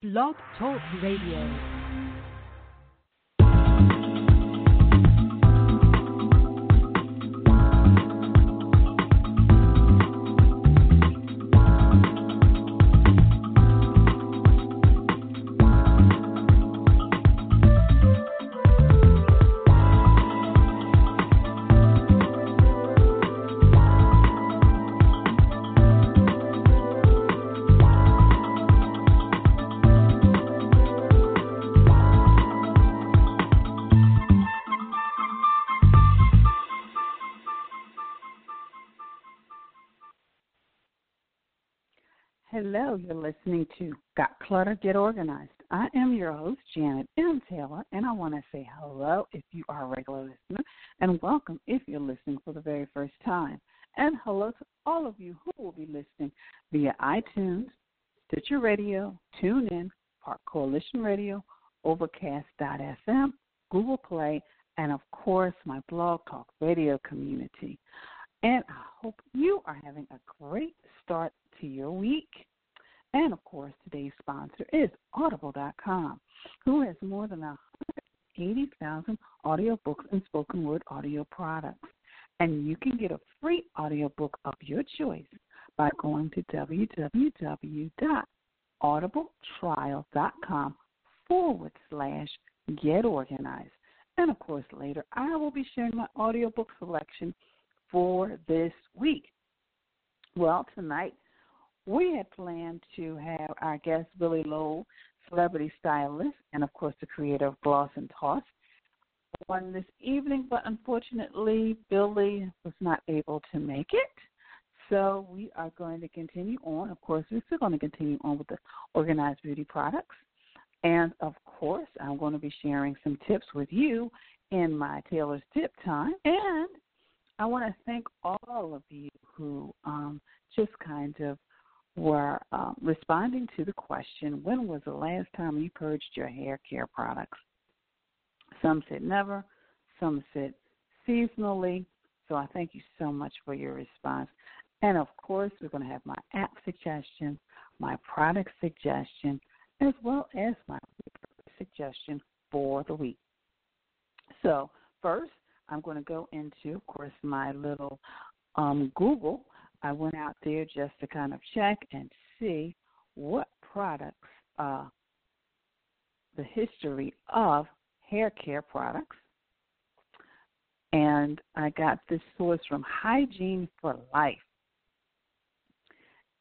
Blog Talk Radio. Hello, you're listening to Got Clutter, Get Organized. I am your host, Janet M. Taylor, and I want to say hello if you are a regular listener, and welcome if you're listening for the very first time. And hello to all of you who will be listening via iTunes, Stitcher Radio, TuneIn, Park Coalition Radio, Overcast.fm, Google Play, and of course my blog talk radio community. And I hope you are having a great start to your week. And of course, today's sponsor is Audible.com, who has more than 180,000 audiobooks and spoken word audio products. And you can get a free audiobook of your choice by going to www.audibletrial.com forward slash get organized. And of course, later I will be sharing my audiobook selection for this week. Well, tonight we had planned to have our guest Billy Lowe, celebrity stylist, and of course the creator of Gloss and Toss, on this evening, but unfortunately Billy was not able to make it. So we are going to continue on. Of course, we're still going to continue on with the organized beauty products. And of course, I'm going to be sharing some tips with you in my Taylor's Tip Time. And I want to thank all of you who um, just kind of were uh, responding to the question when was the last time you purged your hair care products? Some said never, some said seasonally. So I thank you so much for your response. And of course, we're going to have my app suggestion, my product suggestion, as well as my suggestion for the week. So, first, I'm going to go into, of course, my little um, Google I went out there just to kind of check and see what products, uh, the history of hair care products. And I got this source from Hygiene for Life.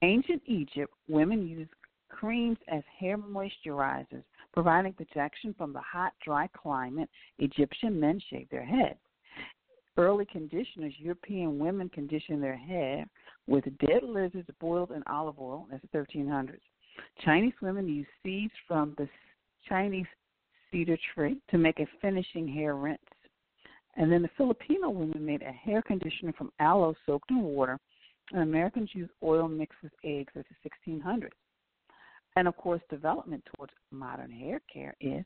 Ancient Egypt, women used creams as hair moisturizers, providing protection from the hot, dry climate Egyptian men shaved their heads. Early conditioners, European women conditioned their hair with dead lizards boiled in olive oil. That's the 1300s. Chinese women used seeds from the Chinese cedar tree to make a finishing hair rinse. And then the Filipino women made a hair conditioner from aloe soaked in water. And Americans used oil mixed with eggs at the 1600s. And of course, development towards modern hair care is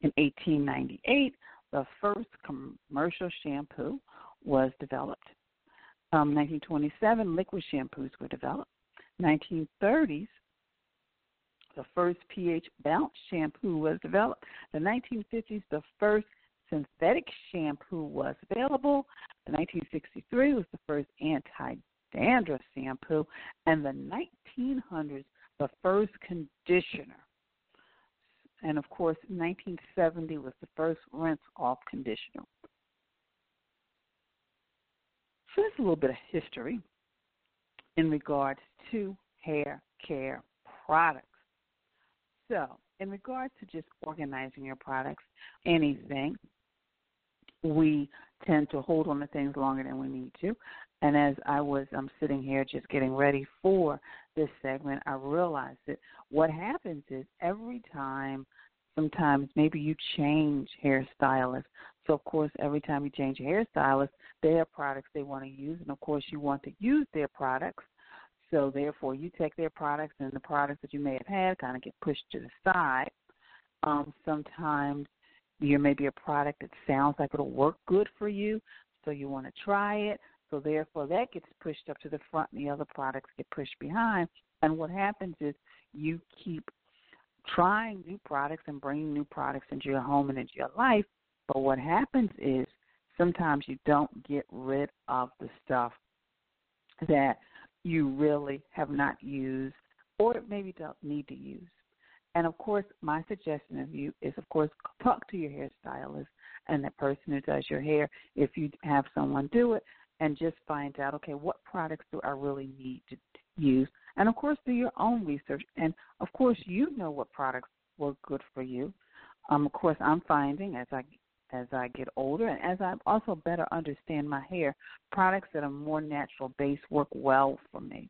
in 1898, the first commercial shampoo was developed. Um, 1927, liquid shampoos were developed. 1930s, the first pH balanced shampoo was developed. The 1950s, the first synthetic shampoo was available. The 1963 was the first anti-dandruff shampoo, and the 1900s, the first conditioner and of course, 1970 was the first rinse off conditioner. So that's a little bit of history in regards to hair care products. So, in regards to just organizing your products, anything, we tend to hold on to things longer than we need to. And as I was I'm sitting here just getting ready for this segment, I realized that what happens is every time sometimes maybe you change hairstylists. So of course every time you change a hairstylist, have products they want to use and of course you want to use their products. So therefore you take their products and the products that you may have had kind of get pushed to the side. Um, sometimes there may be a product that sounds like it'll work good for you, so you want to try it. So therefore, that gets pushed up to the front, and the other products get pushed behind. And what happens is you keep trying new products and bringing new products into your home and into your life. But what happens is sometimes you don't get rid of the stuff that you really have not used or maybe don't need to use. And of course, my suggestion of you is, of course, talk to your hairstylist and the person who does your hair if you have someone do it and just find out, okay, what products do I really need to use? And of course, do your own research. And of course, you know what products work good for you. Um, of course, I'm finding as I as I get older and as I also better understand my hair, products that are more natural based work well for me.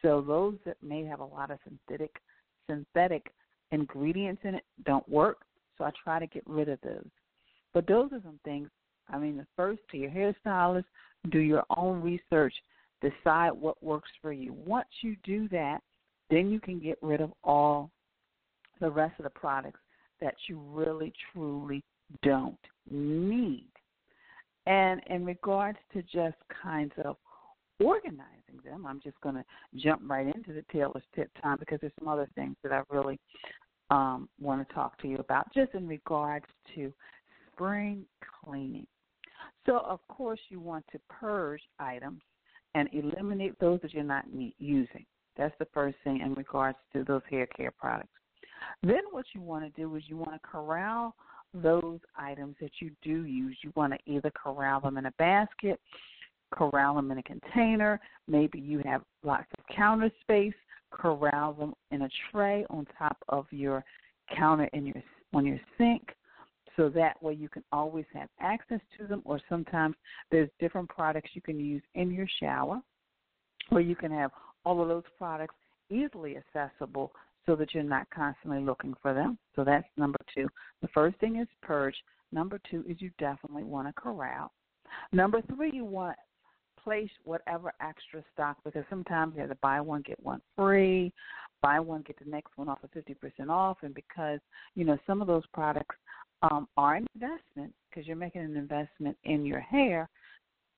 So those that may have a lot of synthetic synthetic ingredients in it don't work. So I try to get rid of those. But those are some things. I mean, the first to your hairstylist, do your own research, decide what works for you. Once you do that, then you can get rid of all the rest of the products that you really truly don't need. And in regards to just kinds of organizing them, I'm just going to jump right into the Taylor's tip time because there's some other things that I really um, want to talk to you about just in regards to spring cleaning. So, of course, you want to purge items and eliminate those that you're not using. That's the first thing in regards to those hair care products. Then, what you want to do is you want to corral those items that you do use. You want to either corral them in a basket, corral them in a container. Maybe you have lots of counter space. Corral them in a tray on top of your counter in your on your sink so that way you can always have access to them or sometimes there's different products you can use in your shower where you can have all of those products easily accessible so that you're not constantly looking for them. So that's number two. The first thing is purge. Number two is you definitely want to corral. Number three, you want place whatever extra stock because sometimes you have to buy one, get one free, buy one, get the next one off of 50% off. And because, you know, some of those products um, are an investment because you're making an investment in your hair,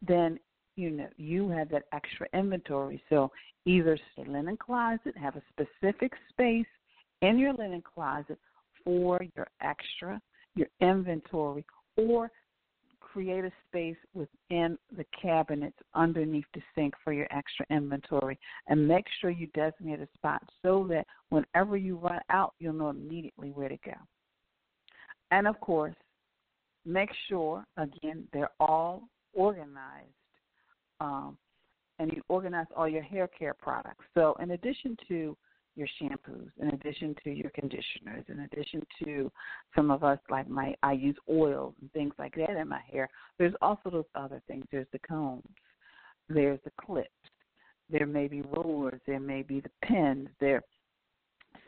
then you know you have that extra inventory. So either a linen closet, have a specific space in your linen closet for your extra, your inventory, or create a space within the cabinets underneath the sink for your extra inventory and make sure you designate a spot so that whenever you run out, you'll know immediately where to go. And of course, make sure, again, they're all organized. Um, and you organize all your hair care products. So, in addition to your shampoos, in addition to your conditioners, in addition to some of us like my I use oils and things like that in my hair. There's also those other things. There's the combs, there's the clips, there may be rollers, there may be the pins, there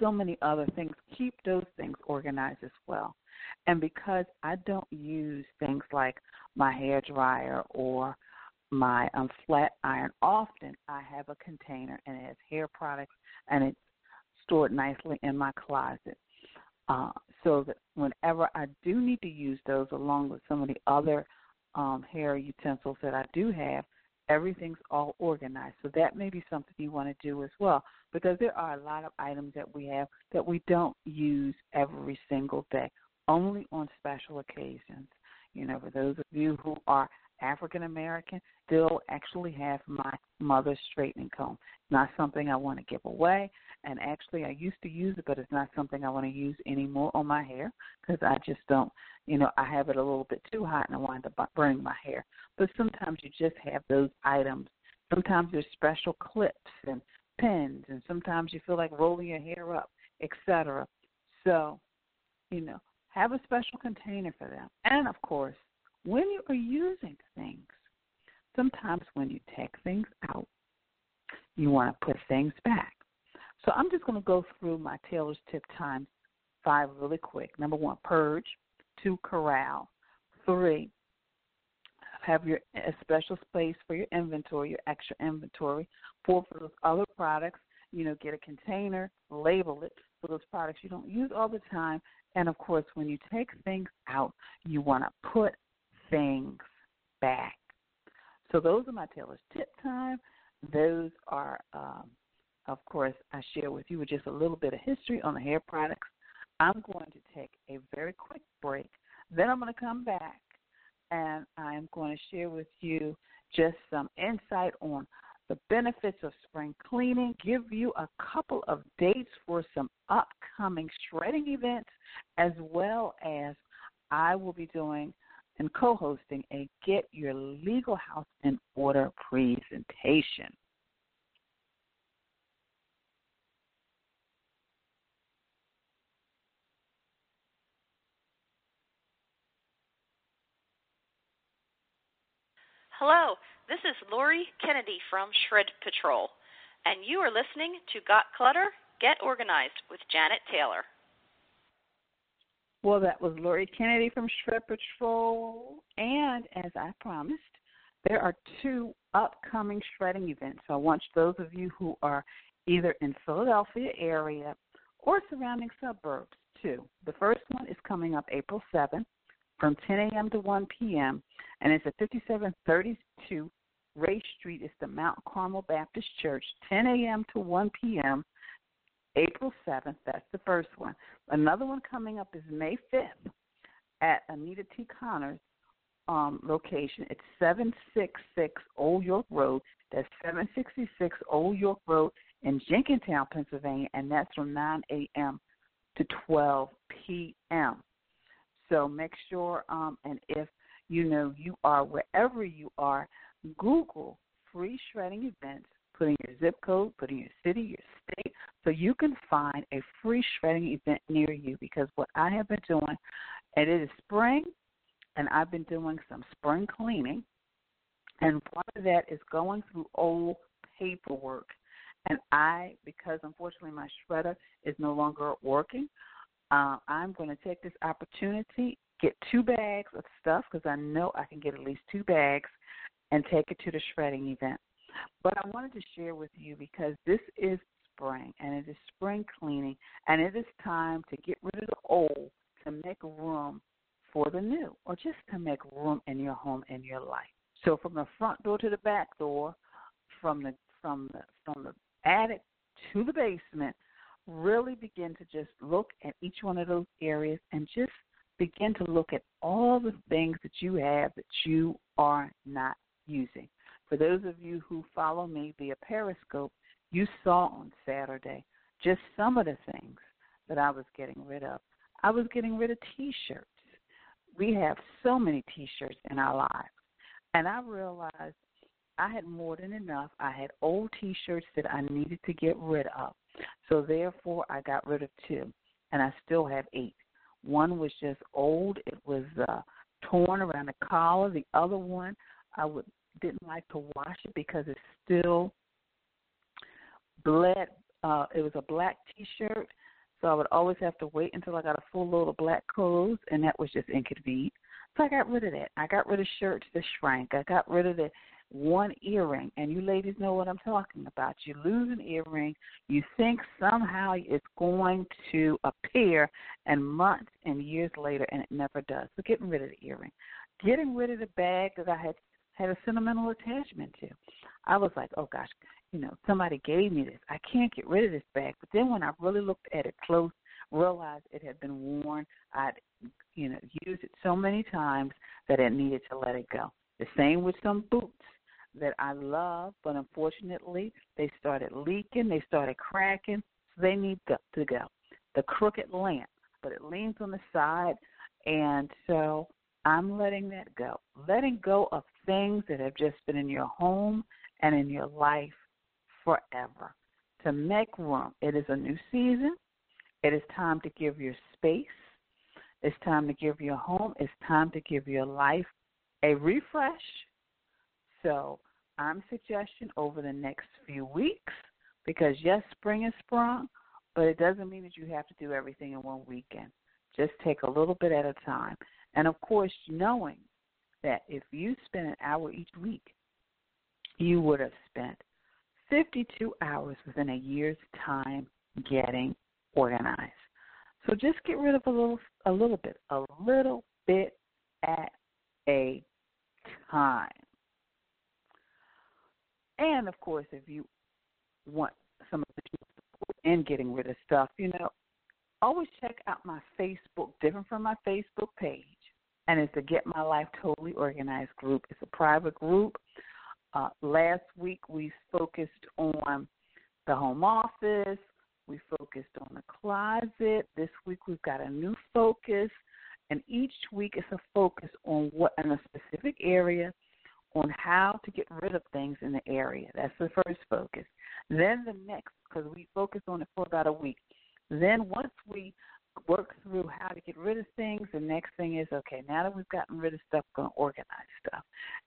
so many other things. Keep those things organized as well. And because I don't use things like my hair dryer or my um, flat iron, often I have a container and it has hair products and it's stored nicely in my closet. Uh, so that whenever I do need to use those, along with some of the other um, hair utensils that I do have, everything's all organized. So that may be something you want to do as well, because there are a lot of items that we have that we don't use every single day only on special occasions. You know, for those of you who are African American, still actually have my mother's straightening comb. Not something I want to give away. And actually, I used to use it, but it's not something I want to use anymore on my hair because I just don't, you know, I have it a little bit too hot and I wind up burning my hair. But sometimes you just have those items. Sometimes there's special clips and pins, and sometimes you feel like rolling your hair up, etc. So, you know, have a special container for them. And of course, when you are using things, sometimes when you take things out, you want to put things back. So I'm just going to go through my Taylor's tip times five really quick. Number one, purge. Two, corral. Three, have your a special space for your inventory, your extra inventory. Four, for those other products, you know, get a container, label it for those products you don't use all the time, and of course, when you take things out, you want to put things back. So those are my Taylor's tip time. Those are um, of course, I share with you just a little bit of history on the hair products. I'm going to take a very quick break. Then I'm going to come back and I'm going to share with you just some insight on the benefits of spring cleaning, give you a couple of dates for some upcoming shredding events, as well as I will be doing and co hosting a Get Your Legal House in Order presentation. Hello, this is Lori Kennedy from Shred Patrol, and you are listening to Got Clutter, Get Organized with Janet Taylor. Well, that was Lori Kennedy from Shred Patrol, and as I promised, there are two upcoming shredding events. So I want those of you who are either in Philadelphia area or surrounding suburbs too. The first one is coming up April 7th from 10 a.m. to 1 p.m. and it's at 5732 Race Street. It's the Mount Carmel Baptist Church, 10 a.m. to 1 p.m. April 7th. That's the first one. Another one coming up is May 5th at Anita T. Connor's um, location. It's 766 Old York Road. That's 766 Old York Road in Jenkintown, Pennsylvania, and that's from 9 a.m. to 12 p.m. So make sure, um, and if you know you are wherever you are, Google free shredding events, put in your zip code, put in your city, your state, so you can find a free shredding event near you. Because what I have been doing, and it is spring, and I've been doing some spring cleaning, and part of that is going through old paperwork. And I, because unfortunately my shredder is no longer working, uh, I'm going to take this opportunity, get two bags of stuff because I know I can get at least two bags and take it to the shredding event. But I wanted to share with you because this is spring and it is spring cleaning and it is time to get rid of the old to make room for the new or just to make room in your home and your life. So from the front door to the back door, from the from the from the attic to the basement, really begin to just look at each one of those areas and just begin to look at all the things that you have that you are not using. For those of you who follow me via Periscope, you saw on Saturday just some of the things that I was getting rid of. I was getting rid of t shirts. We have so many t shirts in our lives. And I realized I had more than enough. I had old t shirts that I needed to get rid of. So therefore, I got rid of two, and I still have eight. One was just old; it was uh, torn around the collar. The other one, I would didn't like to wash it because it's still bled. Uh, it was a black T-shirt, so I would always have to wait until I got a full load of black clothes, and that was just inconvenient. So I got rid of that. I got rid of shirts that shrank. I got rid of the one earring, and you ladies know what I'm talking about. You lose an earring, you think somehow it's going to appear, and months and years later, and it never does. So getting rid of the earring, getting rid of the bag that I had had a sentimental attachment to. I was like, oh gosh, you know, somebody gave me this. I can't get rid of this bag. But then when I really looked at it close, realized it had been worn. I'd, you know, used it so many times that I needed to let it go. The same with some boots that I love, but unfortunately they started leaking, they started cracking, so they need to go. The crooked lamp, but it leans on the side, and so I'm letting that go. Letting go of things that have just been in your home and in your life forever. To make room. It is a new season. It is time to give your space. It's time to give your home. It's time to give your life a refresh. So I'm suggesting over the next few weeks because yes, spring is sprung, but it doesn't mean that you have to do everything in one weekend. Just take a little bit at a time. And of course, knowing that if you spent an hour each week, you would have spent 52 hours within a year's time getting organized. So just get rid of a little a little bit, a little bit at a time. And of course, if you want some of the support in getting rid of stuff, you know, always check out my Facebook, different from my Facebook page, and it's the Get My Life Totally Organized group. It's a private group. Uh, last week we focused on the home office. We focused on the closet. This week we've got a new focus, and each week is a focus on what in a specific area on how to get rid of things in the area. That's the first focus. Then the next, because we focus on it for about a week. Then once we work through how to get rid of things, the next thing is okay, now that we've gotten rid of stuff, we're going to organize stuff.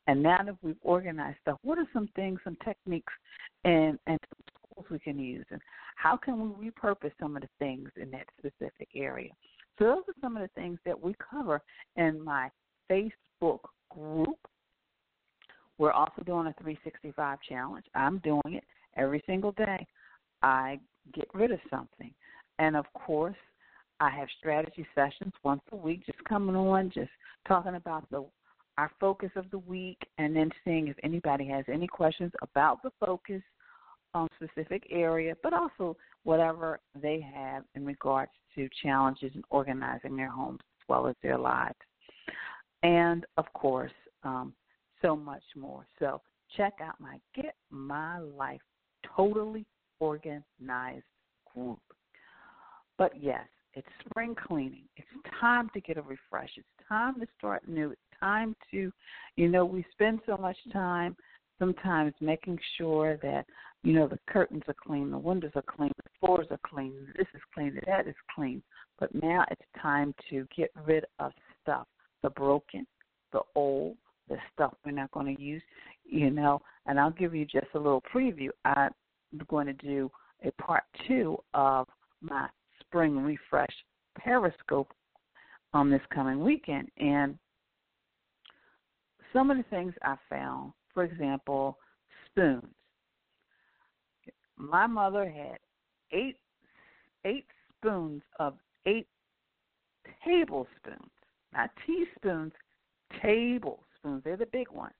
And now that we've organized stuff, what are some things, some techniques, and, and tools we can use? And how can we repurpose some of the things in that specific area? So those are some of the things that we cover in my Facebook group we're also doing a 365 challenge. I'm doing it every single day. I get rid of something. And of course, I have strategy sessions once a week, just coming on, just talking about the our focus of the week, and then seeing if anybody has any questions about the focus on specific area, but also whatever they have in regards to challenges in organizing their homes as well as their lives. And of course, um, so much more. So check out my Get My Life Totally Organized group. But yes, it's spring cleaning. It's time to get a refresh. It's time to start new. It's time to, you know, we spend so much time sometimes making sure that, you know, the curtains are clean, the windows are clean, the floors are clean, this is clean, that is clean. But now it's time to get rid of stuff, the broken, the old, the stuff we're not going to use, you know. And I'll give you just a little preview. I'm going to do a part two of my spring refresh Periscope on this coming weekend. And some of the things I found, for example, spoons. My mother had eight eight spoons of eight tablespoons, not teaspoons, tablespoons. They're the big ones.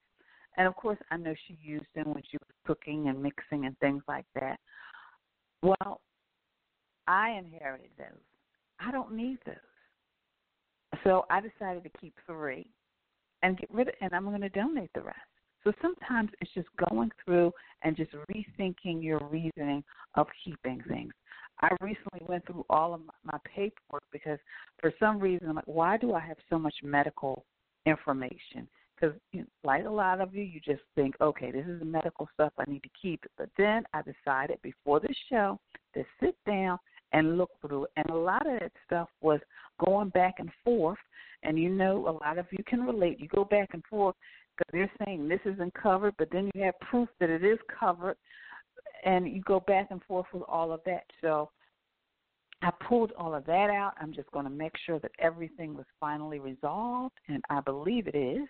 And of course, I know she used them when she was cooking and mixing and things like that. Well, I inherited those. I don't need those. So I decided to keep three and get rid of and I'm to donate the rest. So sometimes it's just going through and just rethinking your reasoning of keeping things. I recently went through all of my paperwork because for some reason I'm like, why do I have so much medical information? because you know, like a lot of you, you just think, okay, this is the medical stuff I need to keep. But then I decided before the show to sit down and look through. And a lot of that stuff was going back and forth. And you know, a lot of you can relate. You go back and forth because they're saying this isn't covered, but then you have proof that it is covered. And you go back and forth with all of that. So I pulled all of that out. I'm just going to make sure that everything was finally resolved, and I believe it is.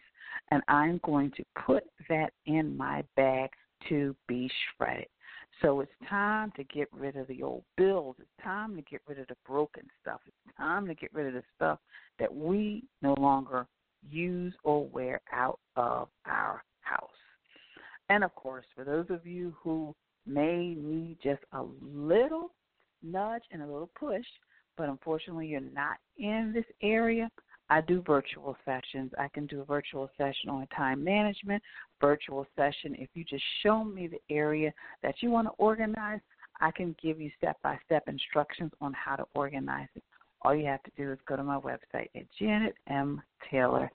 And I'm going to put that in my bag to be shredded. So it's time to get rid of the old bills. It's time to get rid of the broken stuff. It's time to get rid of the stuff that we no longer use or wear out of our house. And of course, for those of you who may need just a little nudge and a little push, but unfortunately you're not in this area, I do virtual sessions. I can do a virtual session on time management, virtual session. If you just show me the area that you want to organize, I can give you step by step instructions on how to organize it. All you have to do is go to my website at janetmtaylor.com.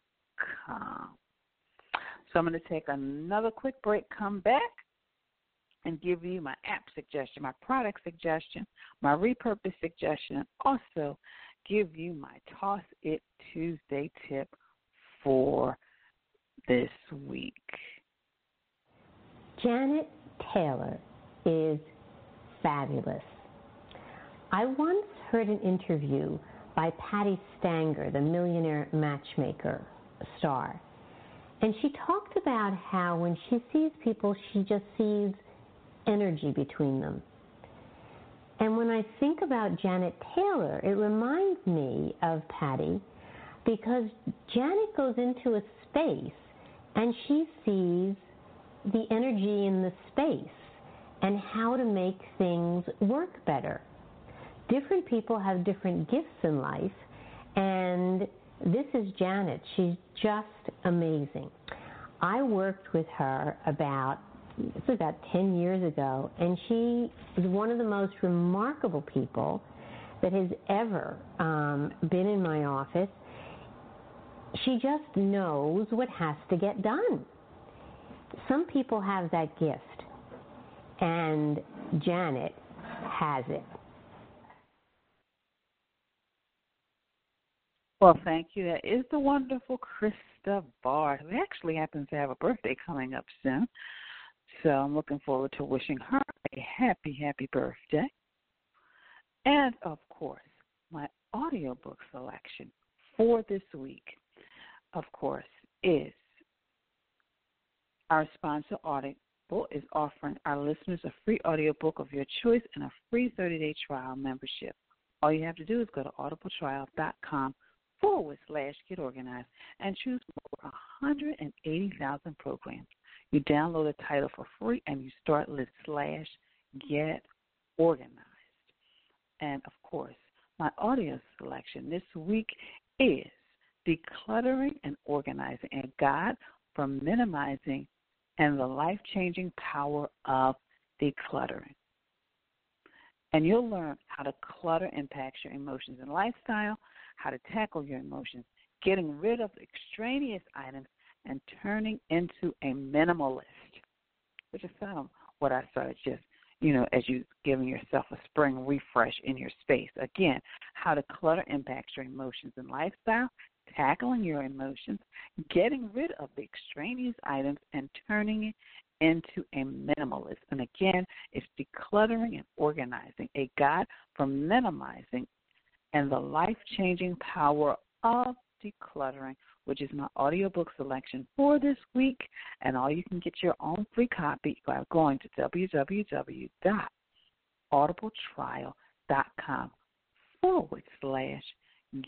So I'm going to take another quick break, come back, and give you my app suggestion, my product suggestion, my repurpose suggestion, and also give you my Toss It Tuesday tip for this week. Janet Taylor is fabulous. I once heard an interview by Patti Stanger, the millionaire matchmaker star. And she talked about how when she sees people, she just sees energy between them. And when I think about Janet Taylor, it reminds me of Patti because Janet goes into a space and she sees the energy in the space and how to make things work better. Different people have different gifts in life, and this is Janet. She's just amazing. I worked with her about this was about 10 years ago, and she is one of the most remarkable people that has ever um, been in my office. She just knows what has to get done. Some people have that gift, and Janet has it. Well, thank you. That is the wonderful Krista Bard, who actually happens to have a birthday coming up soon. So I'm looking forward to wishing her a happy, happy birthday. And of course, my audiobook selection for this week, of course, is our sponsor Audible is offering our listeners a free audiobook of your choice and a free 30-day trial membership. All you have to do is go to audibletrial.com forward slash get organized and choose over 180,000 programs. You download a title for free and you start list slash get organized. And of course, my audio selection this week is Decluttering and Organizing and Guide for Minimizing and the Life Changing Power of Decluttering. And you'll learn how to clutter impacts your emotions and lifestyle, how to tackle your emotions, getting rid of extraneous items, and turning into a minimalist, which is kind of what I started just, you know, as you giving yourself a spring refresh in your space. Again, how to clutter impacts your emotions and lifestyle, tackling your emotions, getting rid of the extraneous items, and turning it into a minimalist. And again, it's decluttering and organizing, a guide for minimizing and the life changing power of decluttering, which is my audiobook selection for this week. And all you can get your own free copy by going to www.audibletrial.com forward slash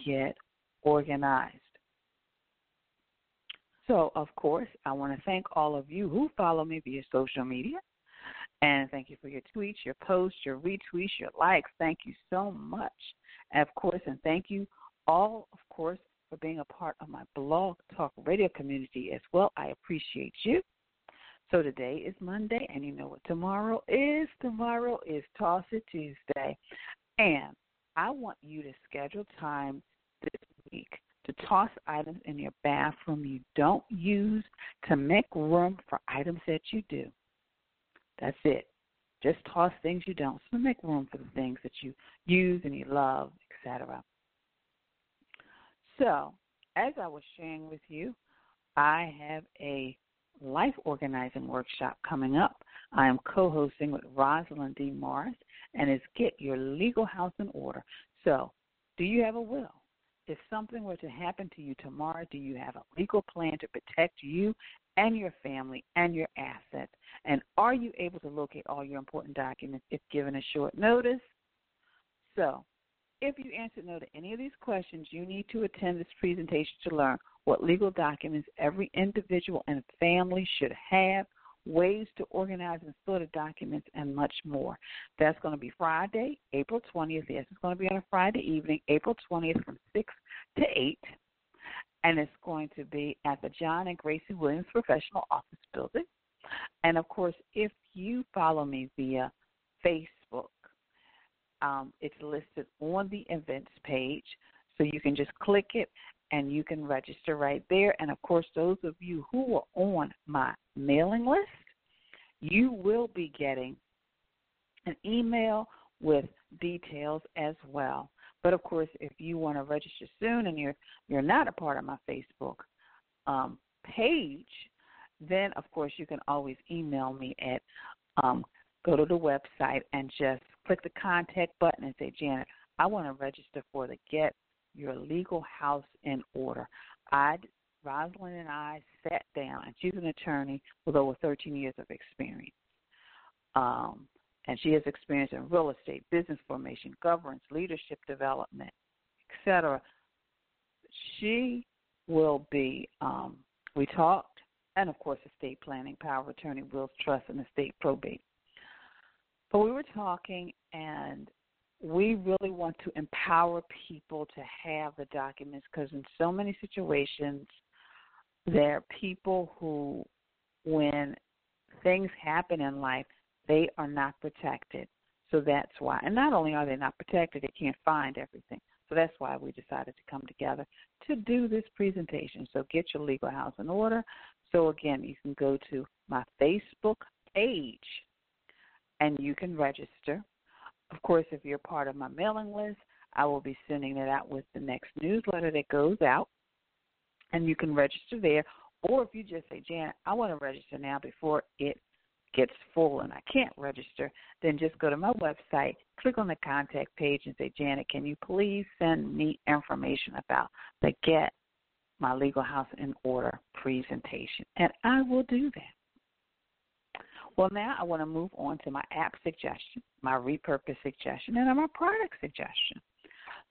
get organized. So, of course, I want to thank all of you who follow me via social media. And thank you for your tweets, your posts, your retweets, your likes. Thank you so much. And of course, and thank you all, of course, for being a part of my blog talk radio community as well. I appreciate you. So today is Monday, and you know what tomorrow is? Tomorrow is Toss It Tuesday. And I want you to schedule time this week to toss items in your bathroom you don't use to make room for items that you do. That's it. Just toss things you don't, so make room for the things that you use and you love, etc. So, as I was sharing with you, I have a life organizing workshop coming up. I am co hosting with Rosalind D. Morris, and it's Get Your Legal House in Order. So, do you have a will? If something were to happen to you tomorrow, do you have a legal plan to protect you and your family and your assets? And are you able to locate all your important documents if given a short notice? So, if you answered no to any of these questions, you need to attend this presentation to learn what legal documents every individual and family should have, ways to organize and store the documents, and much more. That's going to be Friday, April 20th. Yes, it's going to be on a Friday evening, April 20th from 6 to 8. And it's going to be at the John and Gracie Williams Professional Office Building. And of course, if you follow me via Facebook, um, it's listed on the events page. So you can just click it and you can register right there. And of course, those of you who are on my mailing list, you will be getting an email with details as well. But of course, if you want to register soon and you're you're not a part of my Facebook um, page, then of course you can always email me at um, go to the website and just click the contact button and say, Janet, I want to register for the Get Your Legal House in Order. I, Rosalind and I sat down, and she's an attorney with over 13 years of experience. Um, and she has experience in real estate, business formation, governance, leadership development, etc. She will be, um, we talked, and of course, estate planning, power of attorney, wills, trust, and estate probate. But we were talking, and we really want to empower people to have the documents because in so many situations, there are people who, when things happen in life, they are not protected. So that's why. And not only are they not protected, they can't find everything. So that's why we decided to come together to do this presentation. So get your legal house in order. So again, you can go to my Facebook page and you can register. Of course, if you're part of my mailing list, I will be sending it out with the next newsletter that goes out. And you can register there. Or if you just say, Janet, I want to register now before it gets full and I can't register, then just go to my website, click on the contact page, and say, Janet, can you please send me information about the Get My Legal House in Order presentation? And I will do that. Well, now I want to move on to my app suggestion, my repurpose suggestion, and my product suggestion.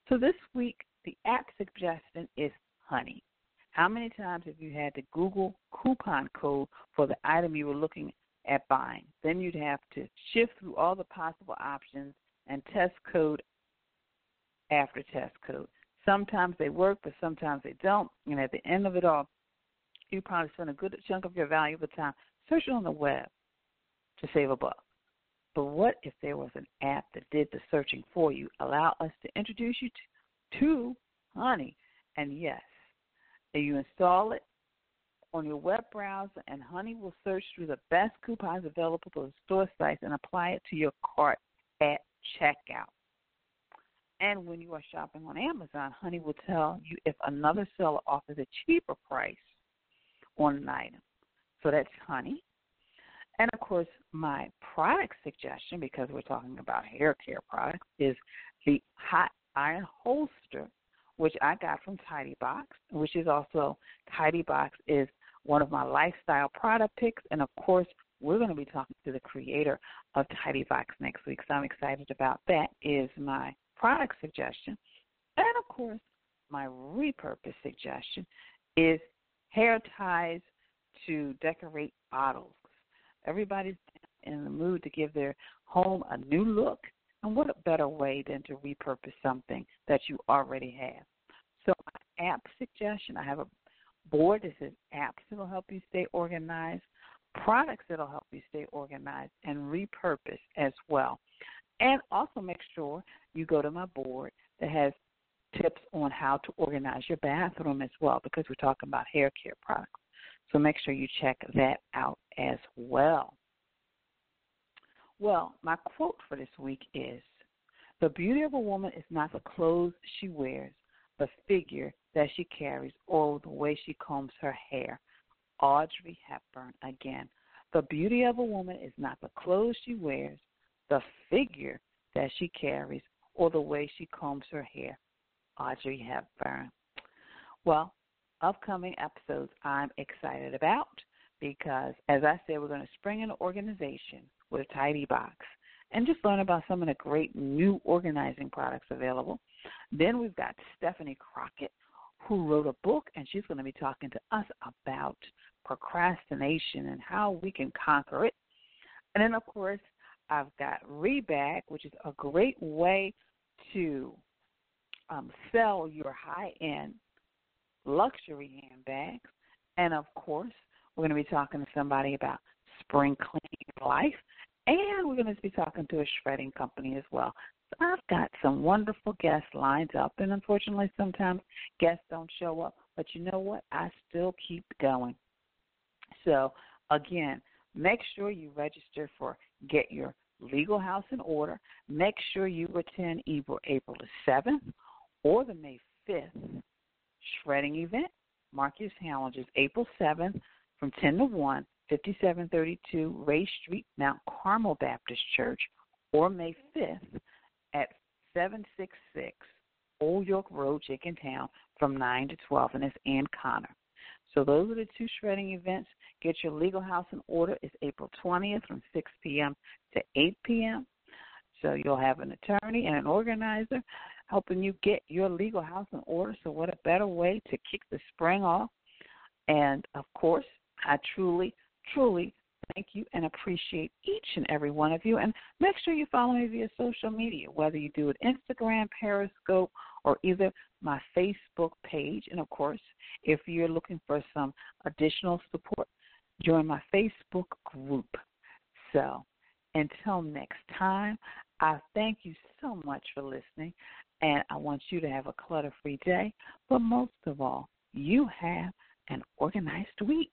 So this week, the app suggestion is honey. How many times have you had to Google coupon code for the item you were looking at buying. Then you'd have to shift through all the possible options and test code after test code. Sometimes they work, but sometimes they don't. And at the end of it all, you probably spend a good chunk of your valuable time searching on the web to save a buck. But what if there was an app that did the searching for you? Allow us to introduce you to, to Honey. And yes, if you install it, on your web browser, and Honey will search through the best coupons available the store sites and apply it to your cart at checkout. And when you are shopping on Amazon, Honey will tell you if another seller offers a cheaper price on an item. So that's Honey. And of course, my product suggestion, because we're talking about hair care products, is the Hot Iron Holster, which I got from Tidy Box, which is also Tidy Box is one of my lifestyle product picks. And of course, we're going to be talking to the creator of Tidy Box next week. So I'm excited about that. Is my product suggestion. And of course, my repurpose suggestion is hair ties to decorate bottles. Everybody's in the mood to give their home a new look. And what a better way than to repurpose something that you already have? So, my app suggestion I have a board that says apps that'll help you stay organized, products that'll help you stay organized, and repurpose as well. And also make sure you go to my board that has tips on how to organize your bathroom as well because we're talking about hair care products. So make sure you check that out as well. Well, my quote for this week is The beauty of a woman is not the clothes she wears, the figure that she carries or the way she combs her hair. Audrey Hepburn again. The beauty of a woman is not the clothes she wears, the figure that she carries, or the way she combs her hair. Audrey Hepburn. Well, upcoming episodes I'm excited about because, as I said, we're going to spring an organization with a tidy box and just learn about some of the great new organizing products available. Then we've got Stephanie Crockett, who wrote a book, and she's going to be talking to us about procrastination and how we can conquer it. And then, of course, I've got Rebag, which is a great way to um, sell your high end luxury handbags. And of course, we're going to be talking to somebody about spring cleaning life. And we're going to be talking to a shredding company as well. So I've got some wonderful guests lined up, and unfortunately, sometimes guests don't show up. But you know what? I still keep going. So, again, make sure you register for Get Your Legal House in Order. Make sure you attend either April the 7th or the May 5th shredding event. Mark your calendars April 7th from 10 to 1, 5732 Race Street, Mount Carmel Baptist Church, or May 5th at 766 Old York Road, Jenkintown, from 9 to 12, and it's Ann Connor. So those are the two shredding events. Get your legal house in order. It's April 20th from 6 p.m. to 8 p.m. So you'll have an attorney and an organizer helping you get your legal house in order. So what a better way to kick the spring off. And of course, I truly, truly thank you and appreciate each and every one of you. And make sure you follow me via social media, whether you do it Instagram, Periscope, or either my Facebook page. And of course, if you're looking for some additional support, join my Facebook group. So until next time, I thank you so much for listening, and I want you to have a clutter free day, but most of all, you have an organized week.